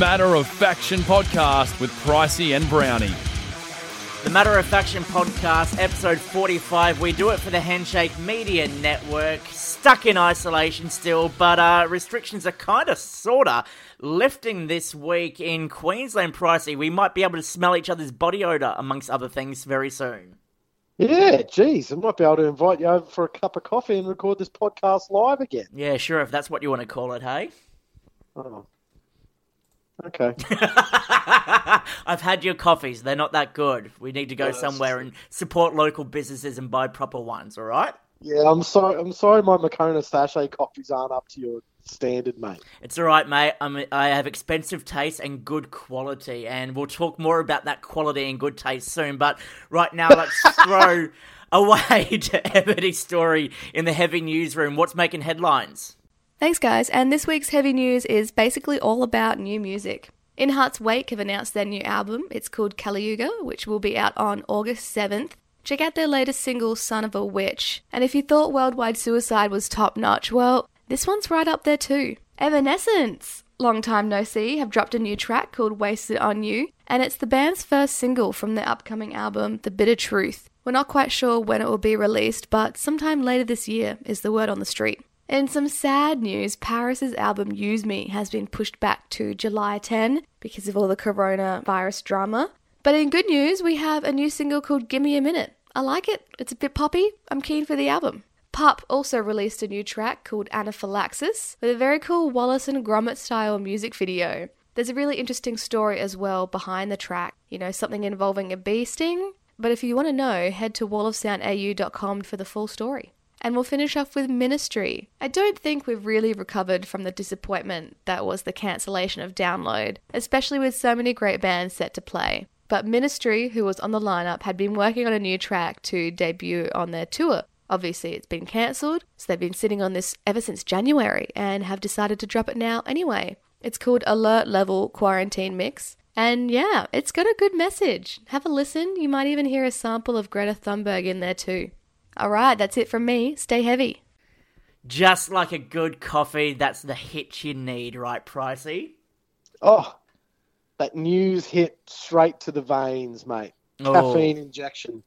Matter of Faction podcast with Pricey and Brownie. The Matter of Faction podcast, episode 45. We do it for the Handshake Media Network. Stuck in isolation still, but uh, restrictions are kind of, sort of, lifting this week in Queensland, Pricey. We might be able to smell each other's body odour, amongst other things, very soon. Yeah, geez, I might be able to invite you over for a cup of coffee and record this podcast live again. Yeah, sure, if that's what you want to call it, hey? Oh. Okay. I've had your coffees. They're not that good. We need to go somewhere and support local businesses and buy proper ones, all right? Yeah, I'm sorry. I'm sorry, my Moccona sachet coffees aren't up to your standard, mate. It's all right, mate. I'm, I have expensive taste and good quality, and we'll talk more about that quality and good taste soon. But right now, let's throw away to Ebony's story in the heavy newsroom. What's making headlines? Thanks, guys. And this week's heavy news is basically all about new music. In Heart's Wake have announced their new album. It's called Kaliyuga, which will be out on August 7th. Check out their latest single, Son of a Witch. And if you thought Worldwide Suicide was top notch, well, this one's right up there too. Evanescence! Long time no see, have dropped a new track called Wasted on You, and it's the band's first single from their upcoming album, The Bitter Truth. We're not quite sure when it will be released, but sometime later this year is the word on the street. In some sad news, PVRIS's album Use Me has been pushed back to July 10 because of all the coronavirus drama. But in good news, we have a new single called Gimme a Minute. I like it. It's a bit poppy. I'm keen for the album. Pup also released a new track called Anaphylaxis with a very cool Wallace and Gromit style music video. There's a really interesting story as well behind the track, you know, something involving a bee sting. But if you want to know, head to wallofsoundau.com for the full story. And we'll finish off with Ministry. I don't think we've really recovered from the disappointment that was the cancellation of Download, especially with so many great bands set to play. But Ministry, who was on the lineup, had been working on a new track to debut on their tour. Obviously, it's been cancelled, so they've been sitting on this ever since January and have decided to drop it now anyway. It's called Alert Level Quarantine Mix. And yeah, it's got a good message. Have a listen. You might even hear a sample of Greta Thunberg in there too. All right, that's it from me. Stay heavy. Just like a good coffee, that's the hit you need, right, Pricey? Oh, that news hit straight to the veins, mate. Oh. Caffeine injection.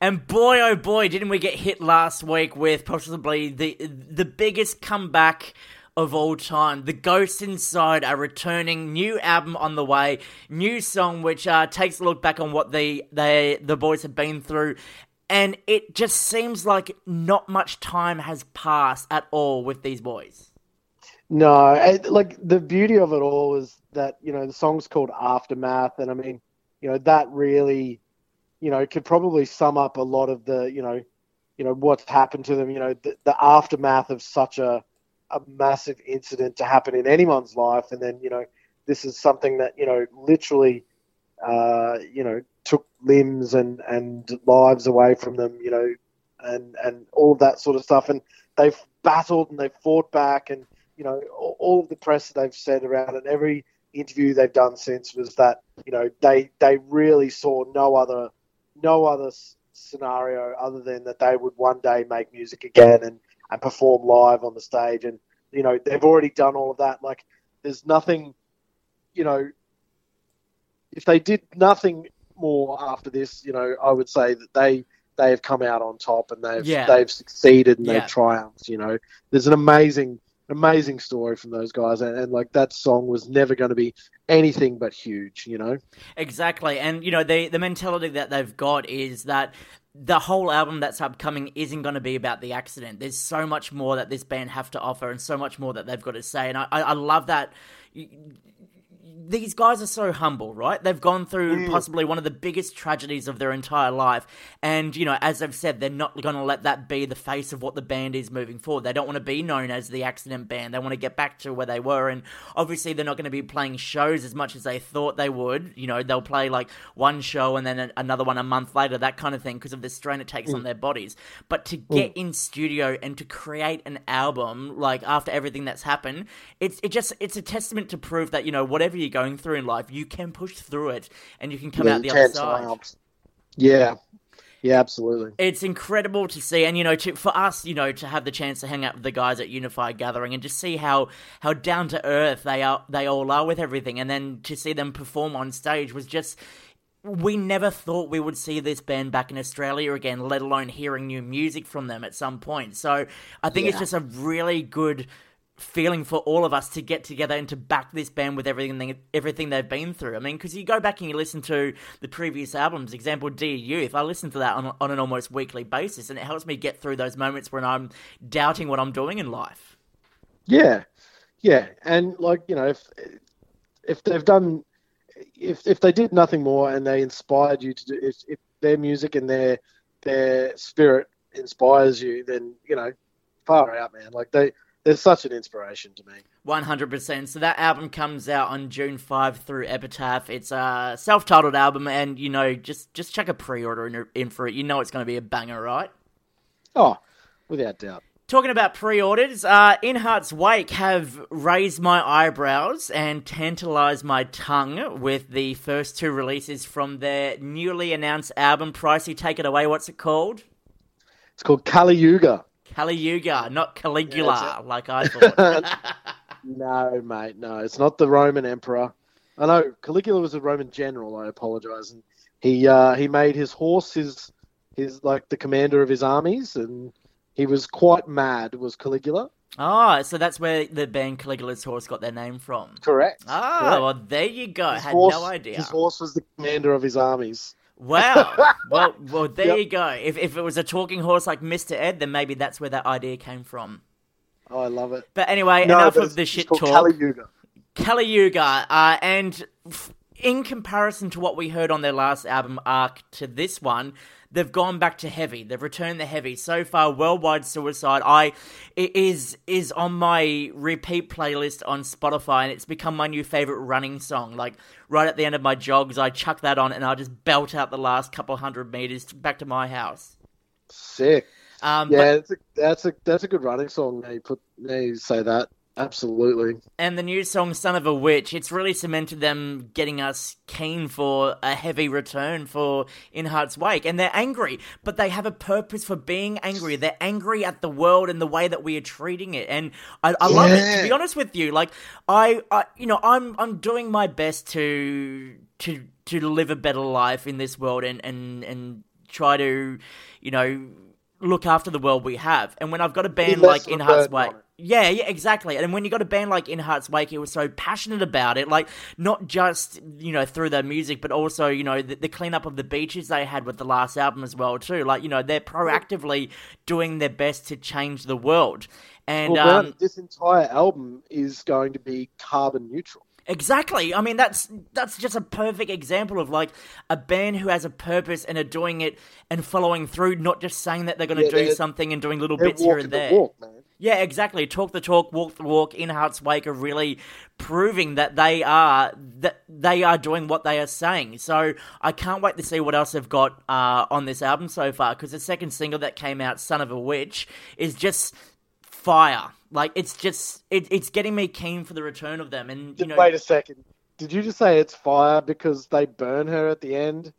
And boy, oh boy, didn't we get hit last week with possibly the the biggest comeback of all time. The Ghosts Inside are returning, new album on the way, new song which uh, takes a look back on what the they the boys have been through. And it just seems like not much time has passed at all with these boys. No, like the beauty of it all is that you know the song's called Aftermath, and I mean, you know that really, you know, could probably sum up a lot of the you know, you know what's happened to them. You know, the, the aftermath of such a a massive incident to happen in anyone's life, and then you know, this is something that you know literally, uh, you know, took limbs and and lives away from them. You know, and and all of that sort of stuff, and they've battled and they've fought back and you know, all, of the press that they've said around it, every interview they've done since was that you know they they really saw no other no other scenario other than that they would one day make music again and and perform live on the stage and you know they've already done all of that like there's nothing you know if they did nothing more after this you know I would say that they they have come out on top and they've Yeah. they've succeeded and Yeah. they've triumphed you know there's an amazing amazing story from those guys and, and like that song was never going to be anything but huge you know Exactly, and you know the the mentality that they've got is that the whole album that's upcoming isn't going to be about the accident. There's so much more that this band have to offer, and so much more that they've got to say. And I, I, I love that. These guys are so humble, right? They've gone through mm. possibly one of the biggest tragedies of their entire life, and you know, as I've said, they're not going to let that be the face of what the band is moving forward. They don't want to be known as the accident band. They want to get back to where they were, and obviously, they're not going to be playing shows as much as they thought they would. You know, they'll play like one show and then another one a month later, that kind of thing, because of the strain it takes mm. on their bodies. But to mm. get in studio and to create an album, like after everything that's happened, it's it just it's a testament to prove that you know whatever you're going through in life, you can push through it and you can come Yeah, out the other side. yeah Yeah, absolutely. It's incredible to see, and you know, to, for us, you know, to have the chance to hang out with the guys at Unified Gathering and just see how how down to earth they are, they all are with everything, and then to see them perform on stage was just. We never thought we would see this band back in Australia again, let alone hearing new music from them at some point. So I think it's just a really good feeling for all of us to get together and to back this band with everything they, everything they've been through. I mean, because you go back and you listen to the previous albums, example Dear Youth, I listen to that on, on an almost weekly basis, and it helps me get through those moments when I'm doubting what I'm doing in life. Yeah, yeah, and like you know, if if they've done, if if they did nothing more and they inspired you to do, if, if their music and their their spirit inspires you, then you know, far out, man. Like they, they're such an inspiration to me. 100%. So that album comes out on June 5 through Epitaph. It's a self-titled album, and, you know, just, just check a pre-order in, in for it. You know it's going to be a banger, right? Oh, without doubt. Talking about pre-orders, uh, In Heart's Wake have raised my eyebrows and tantalized my tongue with the first two releases from their newly announced album. Pricey, take it away. What's it called? It's called Kali Yuga. Kali Yuga, not Caligula, Yeah, like I thought. No, mate, no, it's not the Roman emperor. I know Caligula was a Roman general. I apologize, and he uh, he made his horse his his like the commander of his armies, and he was quite mad. Was Caligula oh, so that's where the band Caligula's Horse got their name from. correct? Ah, Correct. well, there you go. His Had horse- no idea. His horse was the commander of his armies. Wow. well, well, there Yep. you go. If if it was a talking horse like Mr. Ed, then maybe that's where that idea came from. Oh, I love it. But anyway, No, enough but of the shit talk. Kali Yuga. Kali Yuga, uh, and f- in comparison to what we heard on their last album Ark to this one, they've gone back to heavy. They've returned the heavy. So far, Worldwide Suicide, I it is is on my repeat playlist on Spotify, and it's become my new favorite running song. Like right at the end of my jogs, I chuck that on, and I just belt out the last couple hundred meters back to my house. Sick. Um, but- Yeah, that's a, that's a that's a good running song. Now you put now you say that. Absolutely. And the new song Son of a Witch, it's really cemented them getting us keen for a heavy return for In Heart's Wake. And they're angry, but they have a purpose for being angry. They're angry at the world and the way that we are treating it. And I, I love it. To be honest with you, like I, I you know, I'm I'm doing my best to to to live a better life in this world and and and try to, you know, look after the world we have. And when I've got a band like In Heart's Wake. Yeah, yeah, exactly. And when you got a band like In Heart's Wake, who was so passionate about it, like not just you know through their music, but also you know the, the cleanup of the beaches they had with the last album as well too. Like you know they're proactively doing their best to change the world. And Well, um, this entire album is going to be carbon neutral. Exactly. I mean, that's that's just a perfect example of like a band who has a purpose and are doing it and following through, not just saying that they're going to Yeah, do something and doing little bits here and the there. walk, man. Yeah, exactly. Talk the talk, walk the walk. In Heart's Wake are really proving that they are that they are doing what they are saying. So I can't wait to see what else they've got uh, on this album so far. Because the second single that came out, "Son of a Witch," is just fire. Like it's just it, it's getting me keen for the return of them. And you know, Wait a second. Did you just say it's fire because they burn her at the end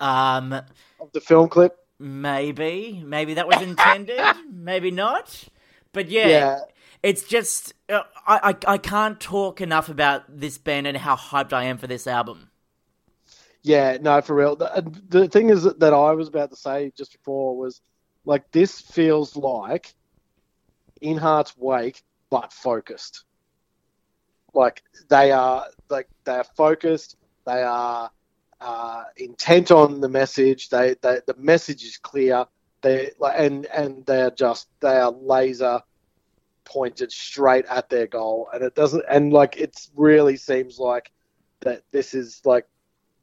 um, of the film clip? maybe maybe that was intended, maybe not. But yeah, Yeah. it's just uh, I, I I can't talk enough about this band and how hyped I am for this album. Yeah, no, for real. The, the thing is that I was about to say just before was like this feels like In Heart's Wake, but focused. Like they are like they are focused. They are uh, intent on the message. They, they the message is clear. They like and and they are just they are laser pointed straight at their goal, and it doesn't and like it really seems like that this is like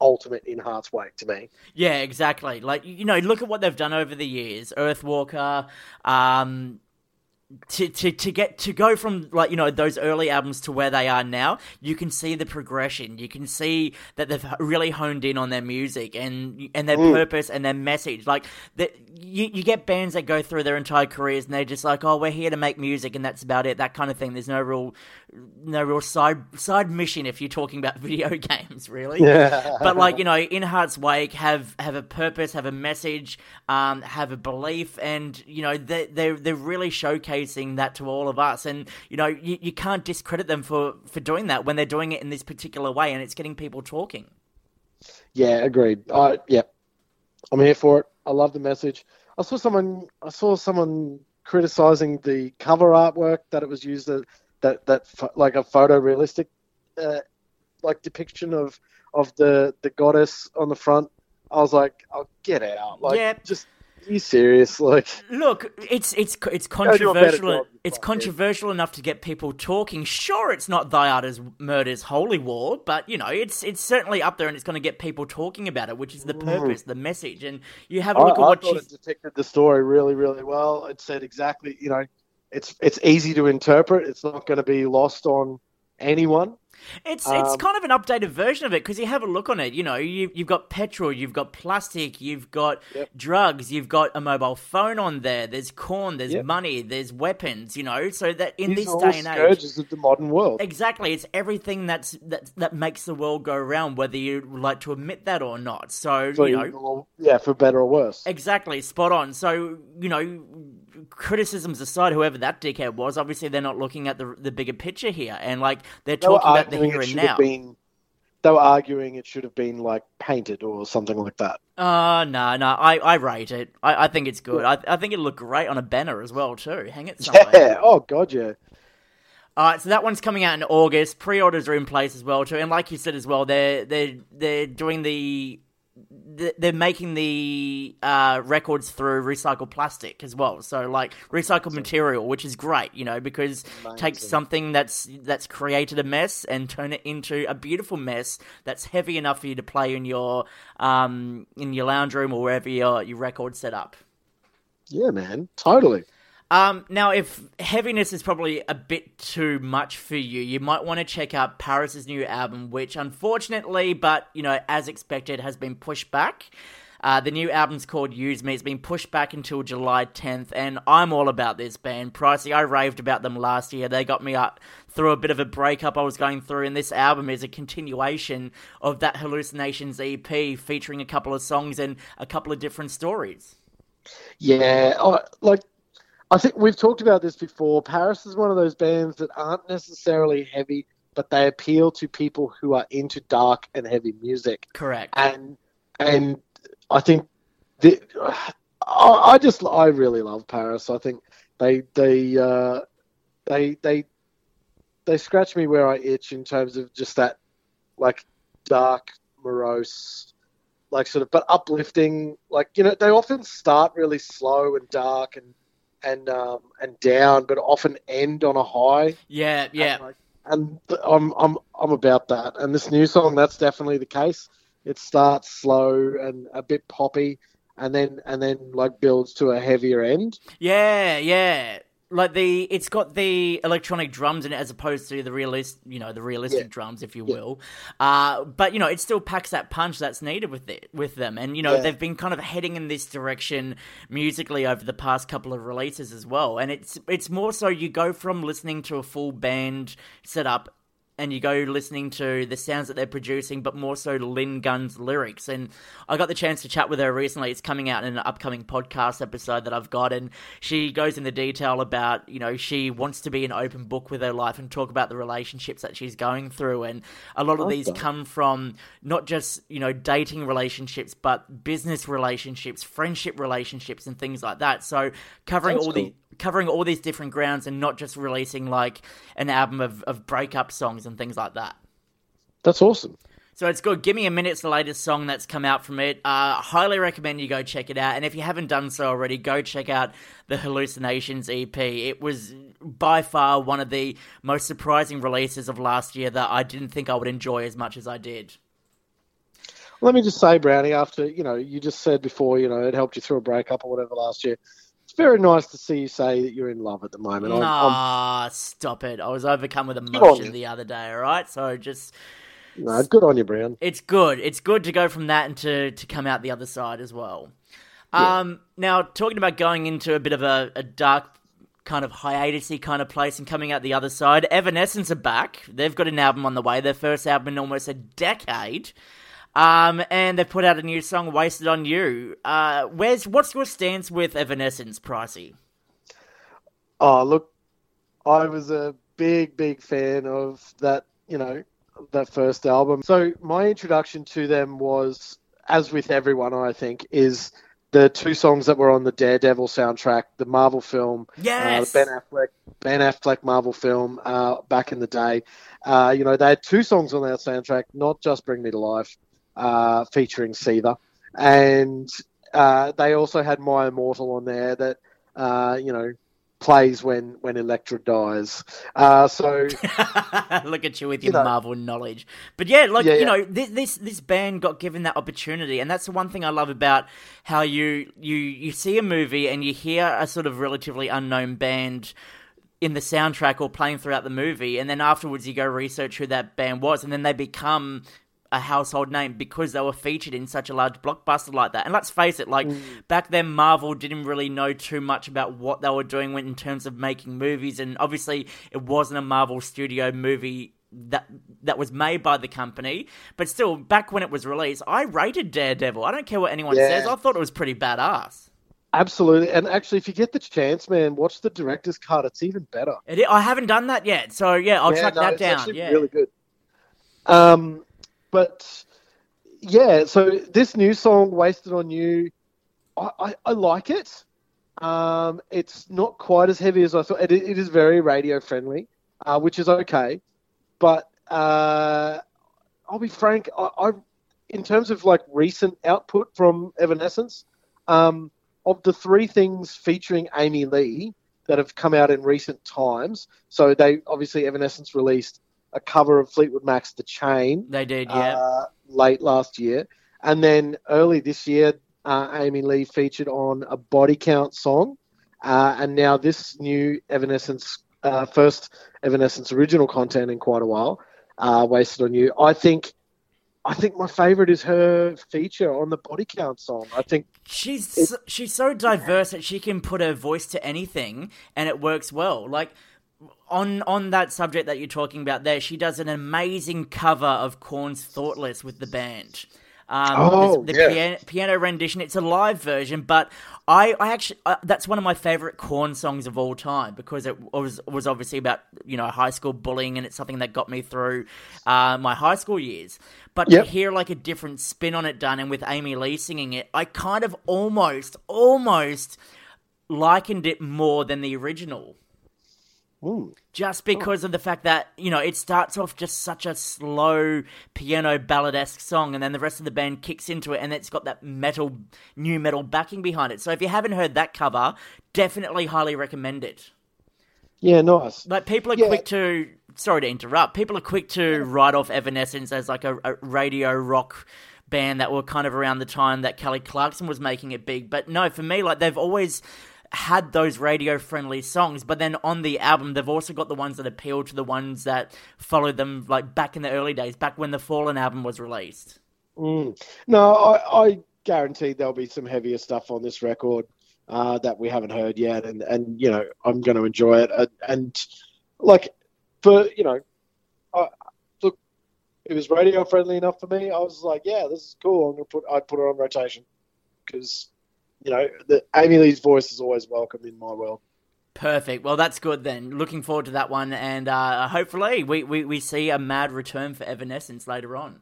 ultimate in Heart's Wake to me. Yeah, exactly. Like you know, look at what they've done over the years. Earthwalker, um, to, to to get to go from like you know those early albums to where they are now you can see the progression. You can see that they've really honed in on their music and and their purpose and their message. Like that you, you get bands that go through their entire careers and they're just like oh we're here to make music and that's about it that kind of thing. There's no real no real side side mission if you're talking about video games really. Yeah. but like you know in heart's wake have have a purpose have a message um have a belief and you know they they're, they're really showcasing that to all of us and you know you, you can't discredit them for for doing that when they're doing it in this particular way and it's getting people talking Yeah, agreed. Uh, yeah, I'm here for it. I love the message. I saw someone. I saw someone criticizing the cover artwork that it was used as that that like a photorealistic, uh, like depiction of of the the goddess on the front. I was like, "Oh, get out!" Like, Yeah. just are you serious? Like, Look, it's it's it's Go do a better controversial. It's controversial enough to get people talking. Sure, it's not Thy Art is Murder's holy war, but you know, it's it's certainly up there, and it's going to get people talking about it, which is the mm. purpose, the message. And you have a look at I what thought she's. it depicted the story really, really well. It said exactly, you know, it's it's easy to interpret. It's not going to be lost on anyone. It's it's Um, kind of an updated version of it because you have a look on it. You know, you you've got petrol, you've got plastic, you've got Yep. drugs, you've got a mobile phone on there. There's corn, there's Yep. money, there's weapons. You know, so that in These this day and age, scourges of the modern world. Exactly, it's everything that's that that makes the world go round, whether you like to admit that or not. So For you know, yeah, for better or worse. exactly, spot on. So you know, criticisms aside, whoever that dickhead was, obviously they're not looking at the the bigger picture here, and like they're They talking about the here it and now. been. They were arguing it should have been like painted or something like that. Uh no, no, I, I rate it. I, I think it's good. I, I think it'd look great on a banner as well too. Hang it somewhere. Yeah. Oh god, yeah. All right, so that one's coming out in August. Pre-orders are in place as well too, and like you said as well, they're they're they're doing the they're making the uh, records through recycled plastic as well. So like recycled material, which is great, you know, because take something that's that's created a mess and turn it into a beautiful mess that's heavy enough for you to play in your um in your lounge room or wherever your your record set up. Yeah, man. Totally. Um, now, if heaviness is probably a bit too much for you, you might want to check out PVRIS's new album, which unfortunately, but you know, as expected, has been pushed back. Uh, the new album's called Use Me. It's been pushed back until July 10th, and I'm all about this band. Pricey, I raved about them last year. They got me up through a bit of a breakup I was going through, and this album is a continuation of that Hallucinations EP, featuring a couple of songs and a couple of different stories. Yeah, I, like I think we've talked about this before. PVRIS is one of those bands that aren't necessarily heavy, but they appeal to people who are into dark and heavy music. Correct. And and I think the, I, just I really love PVRIS. I think they they uh, they they they scratch me where I itch in terms of just that like dark, morose, like sort of but uplifting. Like you know, they often start really slow and dark and and um, and down, but often end on a high. Yeah, yeah. And, like, and th- I'm I'm I'm about that. And this new song, that's definitely the case. It starts slow and a bit poppy, and then and then like builds to a heavier end. Yeah, yeah. Like the, it's got the electronic drums in it as opposed to the realist, you know, the realistic Yeah. drums, if you Yeah. will. Uh, but you know, it still packs that punch that's needed with it, with them. And you know, Yeah. they've been kind of heading in this direction musically over the past couple of releases as well. And it's it's more so you go from listening to a full band setup and you go listening to the sounds that they're producing, but more so Lynn Gunn's lyrics. And I got the chance to chat with her recently. It's coming out in an upcoming podcast episode that I've got, and she goes into detail about, you know, she wants to be an open book with her life and talk about the relationships that she's going through. And a lot of these come from not just, you know, dating relationships, but business relationships, friendship relationships, and things like that. So covering That's all cool. the covering all these different grounds and not just releasing like an album of, of breakup songs and things like that. That's awesome. So it's good. Give me a minute's the latest song that's come out from it. Uh, highly recommend you go check it out. And if you haven't done so already, go check out the Hallucinations EP. It was by far one of the most surprising releases of last year that I didn't think I would enjoy as much as I did. Let me just say, Brownie, after you know, you just said before, you know, it helped you through a breakup or whatever last year. Very nice to see you say that you're in love at the moment. I'm- I'm- stop it. I was overcome with emotion the other day, alright? So just no, good on you, Brown. it's good. It's good to go from that and to, to come out the other side as well. Um, now talking about going into a bit of a, a dark kind of hiatusy kind of place and coming out the other side, Evanescence are back. They've got an album on the way, their first album in almost a decade. Um, and they've put out a new song, "Wasted on You." Uh, where's what's your stance with Evanescence, Pricey? Oh, look, I was a big, big fan of that, you know, that first album. So my introduction to them was, as with everyone, I think, is the two songs that were on the Daredevil soundtrack, the Marvel film, Yes. uh, Ben Affleck, Ben Affleck Marvel film uh, back in the day. Uh, you know, they had two songs on that soundtrack, not just Bring Me to Life, uh, featuring Seether, and uh, they also had My Immortal on there that, uh, you know, plays when when Elektra dies. Uh, so Look at you with You your know. Marvel knowledge. But yeah, like Yeah, you yeah. know, this, this this band got given that opportunity, and that's the one thing I love about how you you you see a movie and you hear a sort of relatively unknown band in the soundtrack or playing throughout the movie, and then afterwards you go research who that band was, and then they become a household name because they were featured in such a large blockbuster like that. And let's face it, like back then, Marvel didn't really know too much about what they were doing when, in terms of making movies, and obviously it wasn't a Marvel studio movie that that was made by the company. But still, back when it was released, I rated Daredevil. I don't care what anyone Yeah. says. I thought it was pretty badass. absolutely, and actually, if you get the chance, man, watch the director's cut. It's even better. It, I haven't done that yet, so yeah, I'll Yeah, track no, that down. Yeah, really good. Um, but yeah, so this new song, "Wasted on You," I, I, I like it. Um, it's not quite as heavy as I thought. It, it is very radio friendly, uh, which is okay. But uh, I'll be frank. I, I, in terms of like recent output from Evanescence, um, of the three things featuring Amy Lee that have come out in recent times, so they obviously Evanescence released a cover of Fleetwood Mac's "The Chain" they did. Yeah, uh, late last year, and then early this year, uh, Amy Lee featured on a Body Count song, uh, and now this new Evanescence uh, first Evanescence original content in quite a while, uh, "Wasted on You." I think. I think my favorite is her feature on the Body Count song. I think she's so, she's so diverse that she can put her voice to anything and it works well. Like on on that subject that you're talking about there, she does an amazing cover of Korn's "Thoughtless" with the band. Um, Oh, the yeah. piano, piano rendition. It's a live version, but I, I actually uh, that's one of my favorite Korn songs of all time because it was was obviously about you know high school bullying and it's something that got me through uh, my high school years. But Yep. to hear like a different spin on it done and with Amy Lee singing it, I kind of almost almost likened it more than the original ooh, just oh. because of the fact that you know it starts off just such a slow piano ballad-esque song and then the rest of the band kicks into it and it's got that metal new metal backing behind it. So if you haven't heard that cover definitely highly recommend it. Yeah, nice. like people are Yeah. quick to sorry to interrupt people are quick to write off evanescence as like a, a radio rock band that were kind of around the time that kelly clarkson was making it big. But no for me like they've always had those radio friendly songs but then on the album they've also got the ones that appeal to the ones that followed them like back in the early days back when the fallen album was released Mm. No, I, I guarantee there'll be some heavier stuff on this record uh, that we haven't heard yet, and, and you know I'm going to enjoy it. And, and like for you know, I, look, it was radio friendly enough for me. I was like, yeah, this is cool. I'm gonna put I put it on rotation because you know the Amy Lee's voice is always welcome in my world. Perfect. Well, that's good then. Looking forward to that one, and uh, hopefully we, we, we see a mad return for Evanescence later on.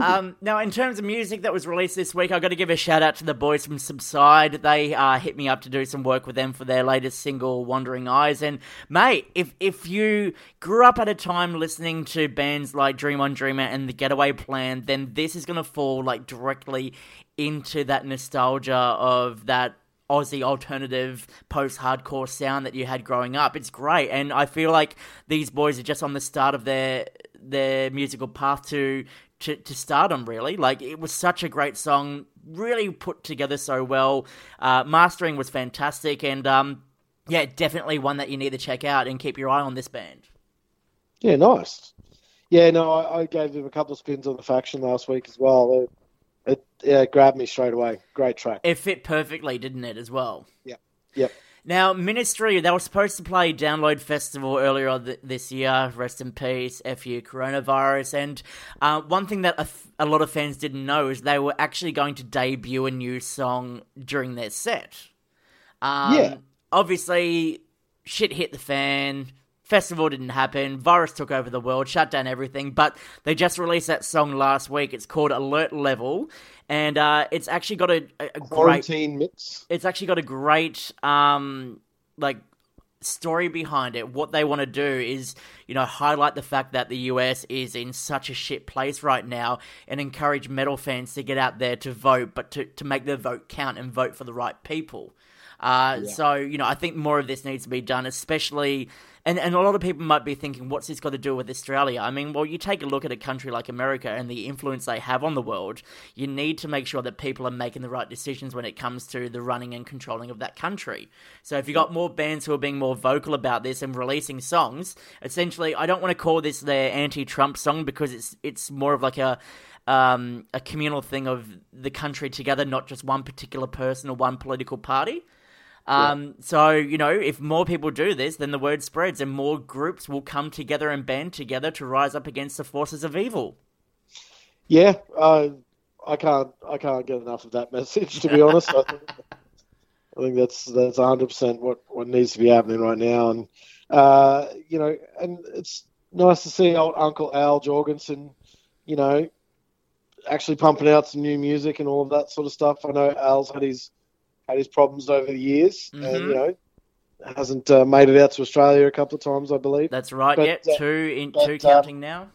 Um, now, in terms of music that was released this week, i got to give a shout out to the boys from Subside. They uh, hit me up to do some work with them for their latest single, Wandering Eyes. And mate, if if you grew up at a time listening to bands like Dream on Dreamer and The Getaway Plan, then this is going to fall like directly into that nostalgia of that Aussie alternative post hardcore sound that you had growing up. It's great, and I feel like these boys are just on the start of their their musical path to to, to stardom. Really, like it was such a great song. really put together so well. Uh, mastering was fantastic, and um, yeah, definitely one that you need to check out and keep your eye on this band. Yeah, nice. Yeah, no, I, I gave them a couple of spins on the faction last week as well. It, it yeah, grabbed me straight away. Great track. It fit perfectly, didn't it, as well? Yep. Yep. Now, Ministry, they were supposed to play Download Festival earlier th- this year. Rest in peace, FU coronavirus. And uh, one thing that a, f- a lot of fans didn't know is they were actually going to debut a new song during their set. Um, Yeah. Obviously, shit hit the fan. Festival didn't happen. Virus took over the world, shut down everything. But they just released that song last week. It's called Alert Level, and uh, it's actually got a, a, a great Quarantine mix. it's actually got a great um like story behind it what they want to do is you know highlight the fact that the US is in such a shit place right now and encourage metal fans to get out there to vote but to, to make their vote count and vote for the right people uh, So, you know, I think more of this needs to be done, especially. And, and a lot of people might be thinking, what's this got to do with Australia? I mean, well, you take a look at a country like America and the influence they have on the world, you need to make sure that people are making the right decisions when it comes to the running and controlling of that country. So if you've got more bands who are being more vocal about this and releasing songs, essentially, I don't want to call this their anti-Trump song because it's it's more of like a um, a communal thing of the country together, not just one particular person or one political party. Um, So, you know, if more people do this, then the word spreads and more groups will come together and band together to rise up against the forces of evil. Yeah, uh, I can't I can't get enough of that message to be honest. I think, I think that's that's 100 percent what what needs to be happening right now, and uh, you know, and it's nice to see old Uncle Al Jourgensen, you know, actually pumping out some new music and all of that sort of stuff. I know Al's had his had his problems over the years, and Mhm. you know, hasn't uh, made it out to Australia a couple of times, I believe. That's right. But, yep, uh, two in but, two uh, counting now.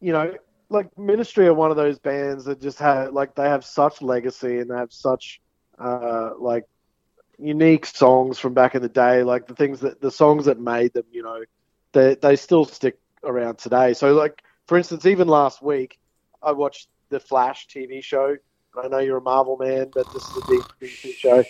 you know, like Ministry are one of those bands that just have like they have such legacy and they have such uh like unique songs from back in the day, like the things that the songs that made them, you know, they they still stick around today. So like for instance, even last week I watched the Flash TV show. I know you're a Marvel man, but this is a DC show.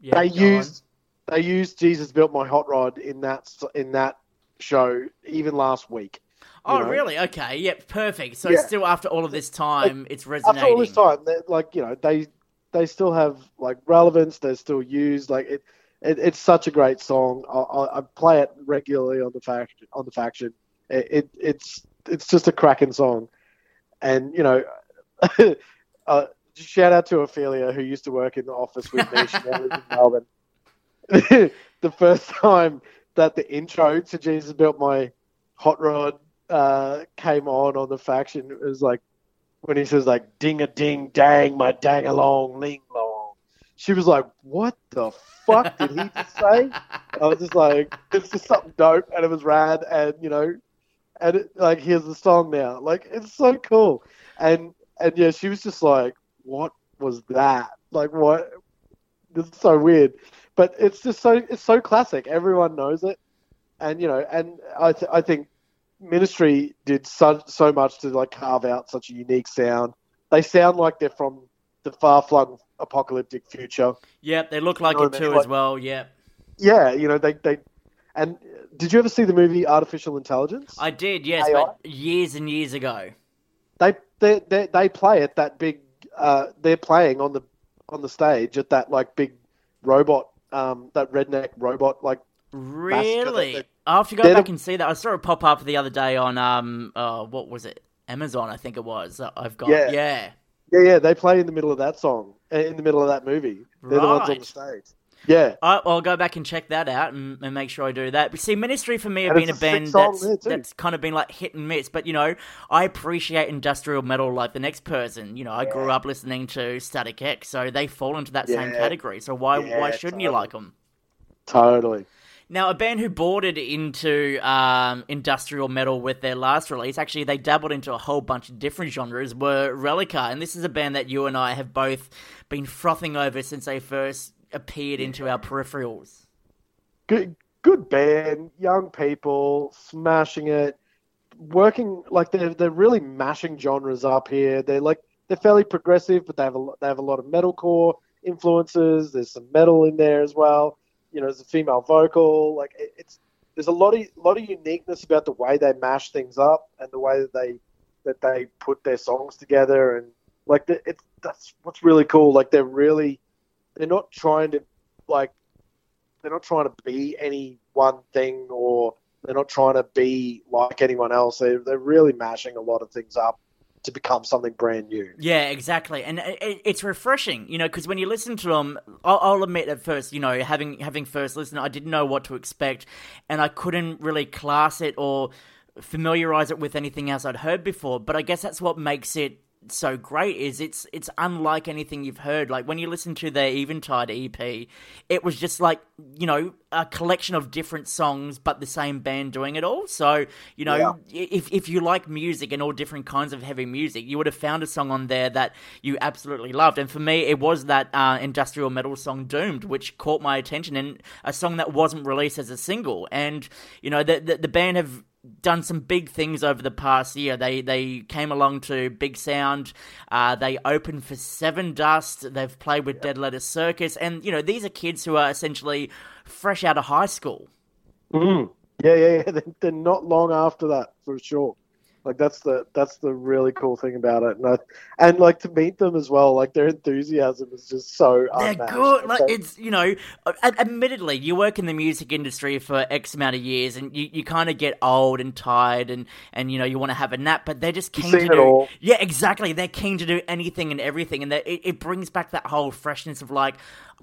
Yeah, they go on. used they used Jesus built my hot rod in that in that show even last week. Oh, know. really? Okay. Yep. Perfect. So Yeah. still after all of this time, it's resonating. after all this time, like you know, they they still have like relevance. They're still used. Like it, it it's such a great song. I, I, I play it regularly on the faction. On the faction, it, it it's it's just a cracking song, and you know, uh, shout out to Ophelia who used to work in the office with me. She in Melbourne. the first time that the intro to Jesus built my hot rod uh, came on on the faction, it was like when he says like ding a ding dang my dang along ling long. She was like, "What the fuck did he just say?" I was just like, "It's just something dope," and it was rad, and you know, and it, like here's the song now, like it's so cool, and and yeah, she was just like, "What was that? Like what? This is so weird." But it's just so it's so classic. Everyone knows it, and you know, and I th- I think Ministry did so so much to like carve out such a unique sound. They sound like they're from the far flung apocalyptic future. Yep. They look like You know it what I mean? too as Like- well. Yep. Yeah, you know they they. And did you ever see the movie Artificial Intelligence? I did. Yes, AI? but years and years ago. They they they, they play at that big. Uh, they're playing on the on the stage at that like big robot, um, that redneck robot like Really? They- I'll have to go back the- and see that. I saw it pop up the other day on um uh what was it? Amazon, I think it was. I've got Yeah. yeah. yeah yeah they play in the middle of that song uh, in the middle of that movie. They're the ones on the stage. Yeah, I, I'll go back and check that out and, and make sure I do that. But see, Ministry for me have been a it's a sick band that's, that's kind of been like hit and miss. But, you know, I appreciate industrial metal like the next person. You know, I grew up listening to Static X, so they fall into that same category. So why, Yeah, why shouldn't you like them? totally. Now, a band who bordered into um, industrial metal with their last release, actually, they dabbled into a whole bunch of different genres, were Relica. And this is a band that you and I have both been frothing over since they first appeared into our peripherals. good good band, young people, smashing it, working like they're they're really mashing genres up here. They're like they're fairly progressive, but they have a they have a lot of metalcore influences. There's some metal in there as well. You know, there's a female vocal. Like it, it's there's a lot of lot of uniqueness about the way they mash things up and the way that they that they put their songs together and like the, it's that's what's really cool. Like they're really they're not trying to like they're not trying to be any one thing or they're not trying to be like anyone else. They they're really mashing a lot of things up to become something brand new. Yeah, exactly, and it, it's refreshing, you know, because when you listen to them, I'll, I'll, admit at first, you know, having having first listened, I didn't know what to expect, and I couldn't really class it or familiarize it with anything else I'd heard before. But I guess that's what makes it so great is it's it's unlike anything you've heard. Like when you listen to their Eventide EP, it was just like you know a collection of different songs, but the same band doing it all. So you know yeah. if if you like music and all different kinds of heavy music, you would have found a song on there that you absolutely loved. And for me, it was that uh, industrial metal song "Doomed," which caught my attention, and a song that wasn't released as a single. And you know the, the, the band have done some big things over the past year. They they came along to Big Sound. Uh, they opened for Sevendust. They've played with Dead Letter Circus, and you know these are kids who are essentially fresh out of high school. Mm. Yeah, yeah, yeah. They're not long after that for sure. Like that's the that's the really cool thing about it, and I, and like to meet them as well. Like their enthusiasm is just so. They're unmatched. good. Like it's you know, admittedly, you work in the music industry for X amount of years, and you, you kind of get old and tired, and and you know you want to have a nap, but they're just keen to do. All. Yeah, exactly. They're keen to do anything and everything, and it, it brings back that whole freshness of like,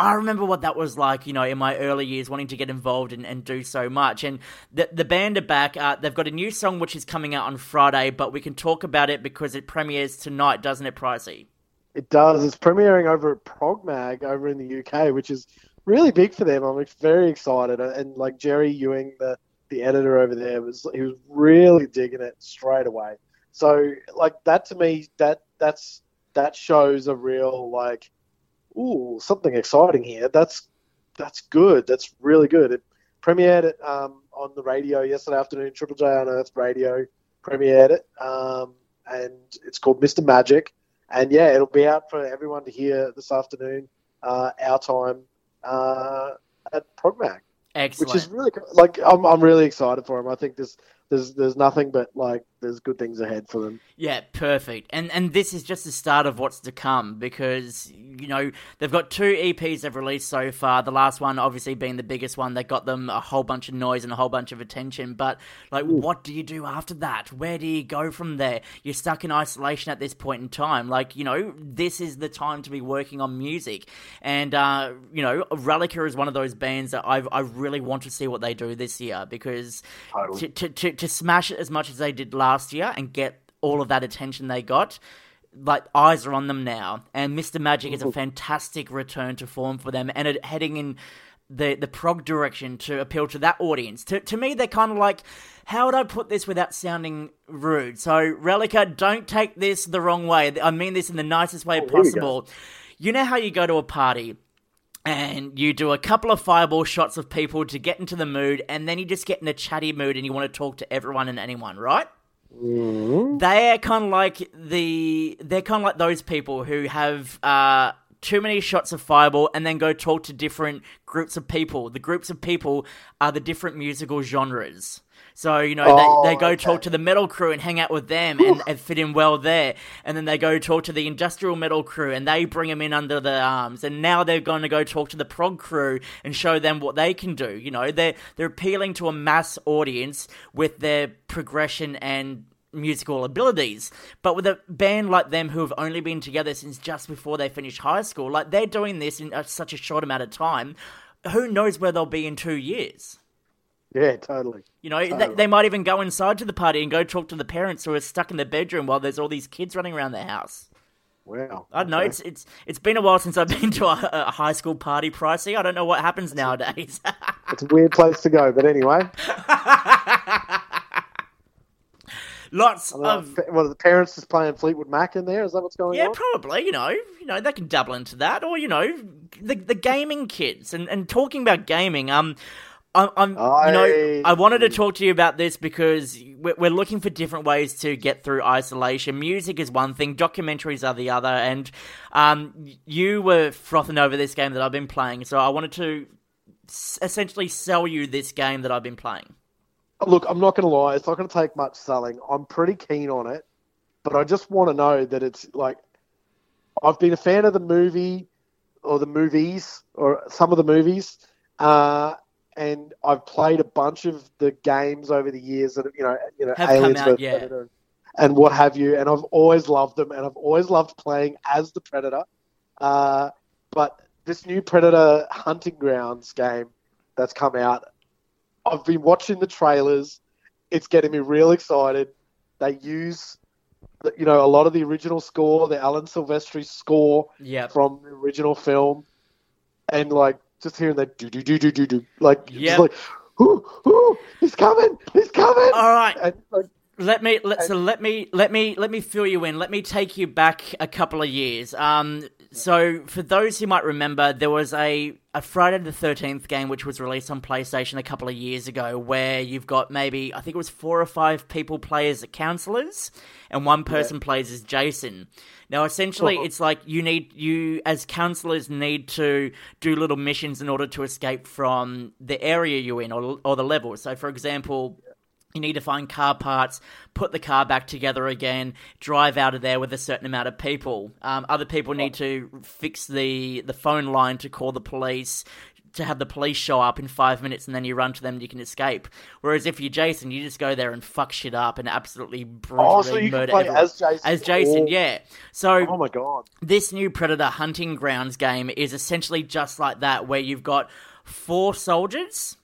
I remember what that was like, you know, in my early years, wanting to get involved and, and do so much. And the, the band are back. Uh, they've got a new song which is coming out on Friday, but we can talk about it because it premieres tonight, doesn't it, Pricey? It does. It's premiering over at Progmag over in the UK, which is really big for them. I'm very excited. And like Jerry Ewing, the, the editor over there, was he was really digging it straight away. So like that to me, that that's that shows a real like ooh, something exciting here. That's that's good. That's really good. It premiered it um, on the radio yesterday afternoon. Triple J Unearthed Radio premiered it, um, and it's called Mr. Magic. And yeah, it'll be out for everyone to hear this afternoon, uh, our time uh, at Progmag. Excellent. Which is really like I'm I'm really excited for him. I think this there's there's nothing but like there's good things ahead for them. Yeah, perfect. And and this is just the start of what's to come because you know they've got two EPs they've released so far. The last one, obviously, being the biggest one, that got them a whole bunch of noise and a whole bunch of attention. But like, Ooh. what do you do after that? Where do you go from there? You're stuck in isolation at this point in time. Like, you know, this is the time to be working on music. And uh, you know, Relica is one of those bands that I I really want to see what they do this year because totally. to, to to smash it as much as they did last year and get all of that attention they got, like eyes are on them now. And Mr. Magic is a fantastic return to form for them, and it, heading in the the prog direction to appeal to that audience. To to me, they're kind of like, how would I put this without sounding rude? So Relica, don't take this the wrong way. I mean this in the nicest way oh, possible. You know how you go to a party and you do a couple of fireball shots of people to get into the mood, and then you just get in a chatty mood and you want to talk to everyone and anyone, right? Mm-hmm. They're kind of like the they're kind of like those people who have uh, too many shots of fireball and then go talk to different groups of people. The groups of people are the different musical genres. So, you know, oh, they, they oh, go okay. talk to the metal crew and hang out with them and, and, fit in well there. And then they go talk to the industrial metal crew and they bring them in under their arms. And now they're going to go talk to the prog crew and show them what they can do. You know, they're, they're appealing to a mass audience with their progression and musical abilities. But with a band like them who have only been together since just before they finish high school, like they're doing this in such a short amount of time, who knows where they'll be in two years? Yeah, totally. You know, totally. They, they, might even go inside to the party and go talk to the parents who are stuck in their bedroom while there's all these kids running around their house. Wow. I don't okay. know. It's it's it's been a while since I've been to a, a high school party, pricey. I don't know what happens nowadays. it's a weird place to go, but anyway. Lots of well, the parents just playing Fleetwood Mac in there. Is that what's going yeah, on? Yeah, probably. You know, you know they can double into that, or you know, the the gaming kids and and talking about gaming. Um, I'm, I'm you know, I- I wanted to talk to you about this because we're, we're looking for different ways to get through isolation. Music is one thing, documentaries are the other, and um, you were frothing over this game that I've been playing, so I wanted to essentially sell you this game that I've been playing. Look, I'm not going to lie. It's not going to take much selling. I'm pretty keen on it, but I just want to know that it's like I've been a fan of the movie or the movies or some of the movies, uh, and I've played a bunch of the games over the years that you know, you know, Have come Aliens out, yeah. Predator and what have you, and I've always loved them, and I've always loved playing as the Predator. Uh, but this new Predator Hunting Grounds game that's come out, I've been watching the trailers. It's getting me real excited. They use, the- you know, a lot of the original score, the Alan Silvestri score Yep. from the original film, and like just hearing that do do do do do do, like Yep. like, whoo whoo, he's coming, he's coming, All right, and like, Let me let so let me let me let me fill you in. Let me take you back a couple of years. Um, so for those who might remember, there was a a Friday the Thirteenth game which was released on PlayStation a couple of years ago, where you've got maybe I think it was four or five people play as counselors, and one person plays as Jason. Now, essentially, Oh. it's like you need you as counselors need to do little missions in order to escape from the area you're in or or the level. So, for example. You need to find car parts, put the car back together again, drive out of there with a certain amount of people. Um, other people need to fix the, the phone line to call the police, to have the police show up in five minutes, and then you run to them and you can escape. Whereas if you're Jason, you just go there and fuck shit up and absolutely brutally oh, so you can murder play everyone. as Jason, As Jason, Oh, yeah. So Oh my god, this new Predator Hunting Grounds game is essentially just like that, where you've got four soldiers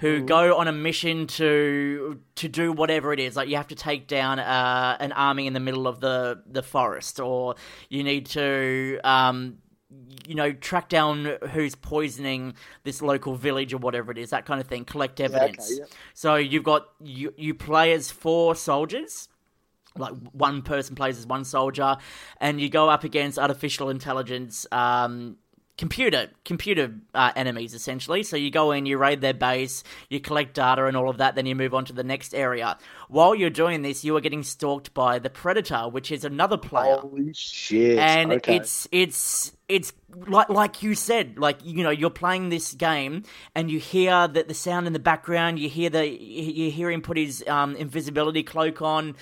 who go on a mission to to do whatever it is. Like you have to take down uh, an army in the middle of the the forest, or you need to. Um, you know, track down who's poisoning this local village or whatever it is, that kind of thing. Collect evidence. yeah. So you've got you you play as four soldiers, like one person plays as one soldier, and you go up against artificial intelligence, um, computer computer uh, enemies essentially. So you go in, you raid their base, you collect data and all of that, then you move on to the next area. While you're doing this, you are getting stalked by the predator, which is another player holy shit! and okay. it's it's it's like like you said like you know you're playing this game and you hear that the sound in the background you hear the you hear him put his um, invisibility cloak on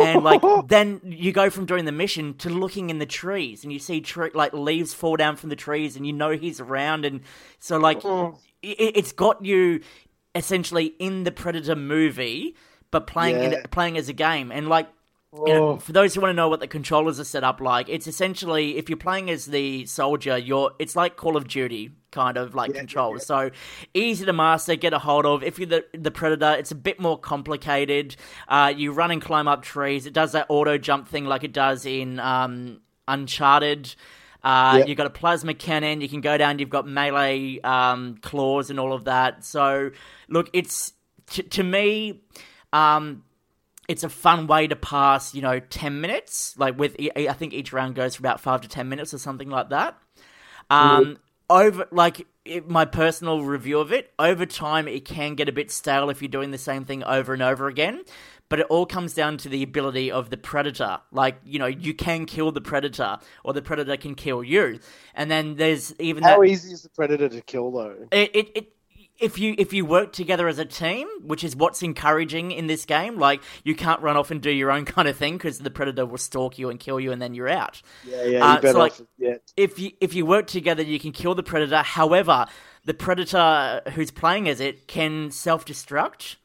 and like then you go from doing the mission to looking in the trees and you see tre- like leaves fall down from the trees and you know he's around and so like Mm. it, it's got you essentially in the predator movie but playing in, playing as a game and like you know, Oh. for those who want to know what the controllers are set up like, it's essentially if you're playing as the soldier, you're it's like Call of Duty kind of like Yeah, controls. So easy to master, get a hold of. If you're the the predator, it's a bit more complicated. Uh, you run and climb up trees. It does that auto jump thing like it does in um, Uncharted. Uh, Yeah. You've got a plasma cannon. You can go down. You've got melee um, claws and all of that. So look, it's t- to me. Um, it's a fun way to pass, you know, 10 minutes. Like with, I think each round goes for about five to 10 minutes or something like that. Um, over, like, it, my personal review of it, over time, it can get a bit stale if you're doing the same thing over and over again. But it all comes down to the ability of the predator. Like, you know, you can kill the predator, or the predator can kill you. And then there's even How that. easy is the predator to kill though? It, it, it if you if you work together as a team, which is what's encouraging in this game, like you can't run off and do your own kind of thing because the predator will stalk you and kill you, and then you're out. Yeah, yeah, Uh, so, like. If you if you work together, you can kill the predator. However, the predator who's playing as it can self destruct.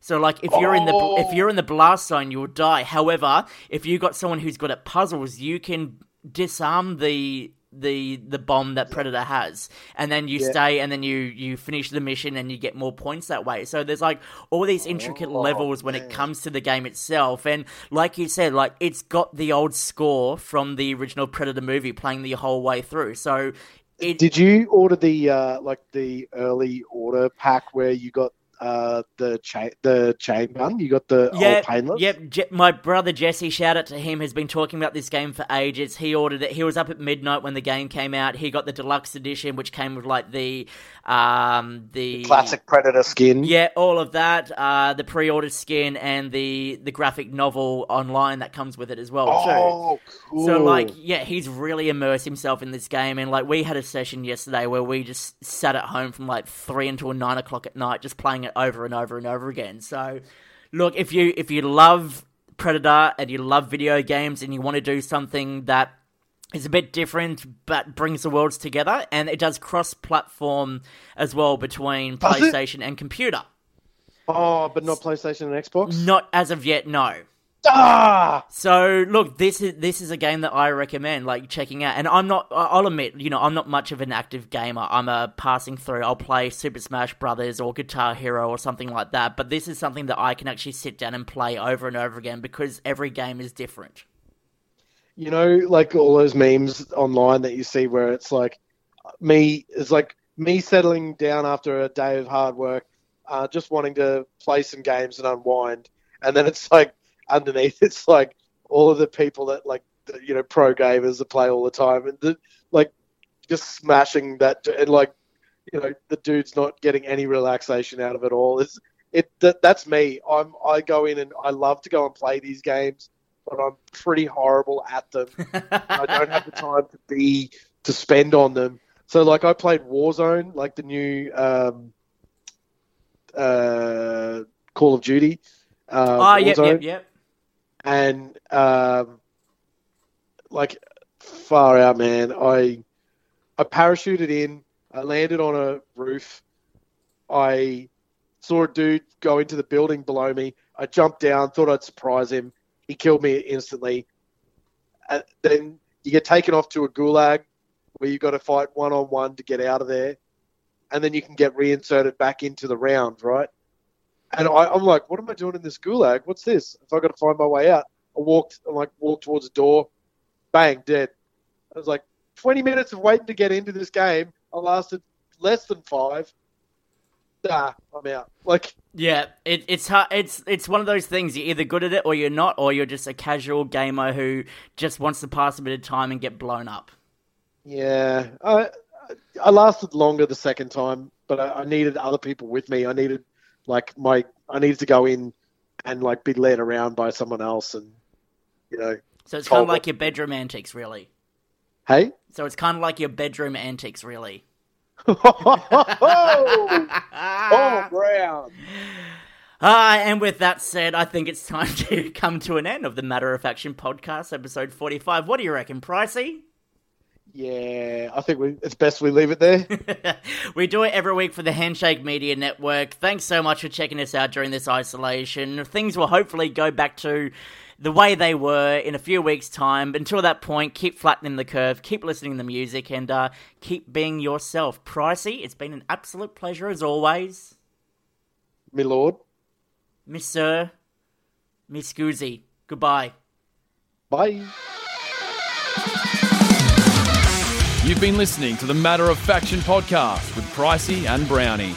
So like if you're in the Oh. if you're in the blast zone, you'll die. However, if you got someone who's good at puzzles, you can disarm the the the bomb that predator has. And then you Yeah. stay and then you you finish the mission and you get more points that way. So there's like all these intricate Oh, levels when it comes to the game itself. And like you said like it's got the old score from the original predator movie playing the whole way through. So it Did you order the uh, like the early order pack where you got uh, the chain the chain gun. You got the Yeah, old painless. yep. Je- my brother Jesse, shout out to him, has been talking about this game for ages. He ordered it. He was up at midnight when the game came out. He got the deluxe edition, which came with like the um the Classic Predator skin. Yeah, all of that. Uh, the pre-ordered skin and the the graphic novel online that comes with it as well too. Oh, cool. So like, yeah, he's really immersed himself in this game, and like, we had a session yesterday where we just sat at home from like three until nine o'clock at night, just playing it over and over and over again. So, look, if you if you love Predator and you love video games and you want to do something that is a bit different but brings the worlds together, and it does cross-platform as well between Does it? PlayStation and computer. Oh, but not PlayStation and Xbox. Not as of yet, no. Ah, So look, this is this is a game that I recommend like checking out. And I'm not. I'll admit, you know, I'm not much of an active gamer. I'm a passing through. I'll play Super Smash Brothers or Guitar Hero or something like that. But this is something that I can actually sit down and play over and over again because every game is different. you know, like all those memes online that you see where it's like me it's like me settling down after a day of hard work, uh, just wanting to play some games and unwind, and then it's like underneath it's like all of the people that like the, you know pro gamers that play all the time and the, like just smashing that and like you know the dude's not getting any relaxation out of it all. It's it that, that's me. I'm I go in and I love to go and play these games, but I'm pretty horrible at them. I don't have the time to be to spend on them. So like I played Warzone, like the new um, uh, Call of Duty. Uh, oh, yep, yep, yep. And um, like far out, man. I I parachuted in. I landed on a roof. I saw a dude go into the building below me. I jumped down, thought I'd surprise him. He killed me instantly. And then you get taken off to a gulag where you've got to fight one on one to get out of there, and then you can get reinserted back into the round, right? And I, I'm like, what am I doing in this gulag? What's this? If I got to find my way out, I walked, I like walked towards the door, bang, dead. I was like, 20 minutes of waiting to get into this game. I lasted less than five. Nah, I'm out. Like, Yeah, it, it's hard. It's it's one of those things. You're either good at it or you're not, or you're just a casual gamer who just wants to pass a bit of time and get blown up. yeah, I I lasted longer the second time, but I, I needed other people with me. I needed like my I needed to go in and like be led around by someone else, and you know, So it's kind of like your bedroom antics, really. hey. So it's kind of like your bedroom antics, really. oh, ground. Ah, and with that said, I think it's time to come to an end of the Matter of Faction podcast, episode 45. What do you reckon, Pricey? Yeah, I think we, it's best we leave it there. we do it every week for the Handshake Media Network. Thanks so much for checking us out during this isolation. Things will hopefully go back to the way they were in a few weeks' time. Until that point, keep flattening the curve, keep listening to the music, and uh, keep being yourself. Pricey, it's been an absolute pleasure as always. My lord. Miss Sir, Miss Goozy, goodbye. Bye. You've been listening to the Matter of Faction podcast with Pricey and Brownie.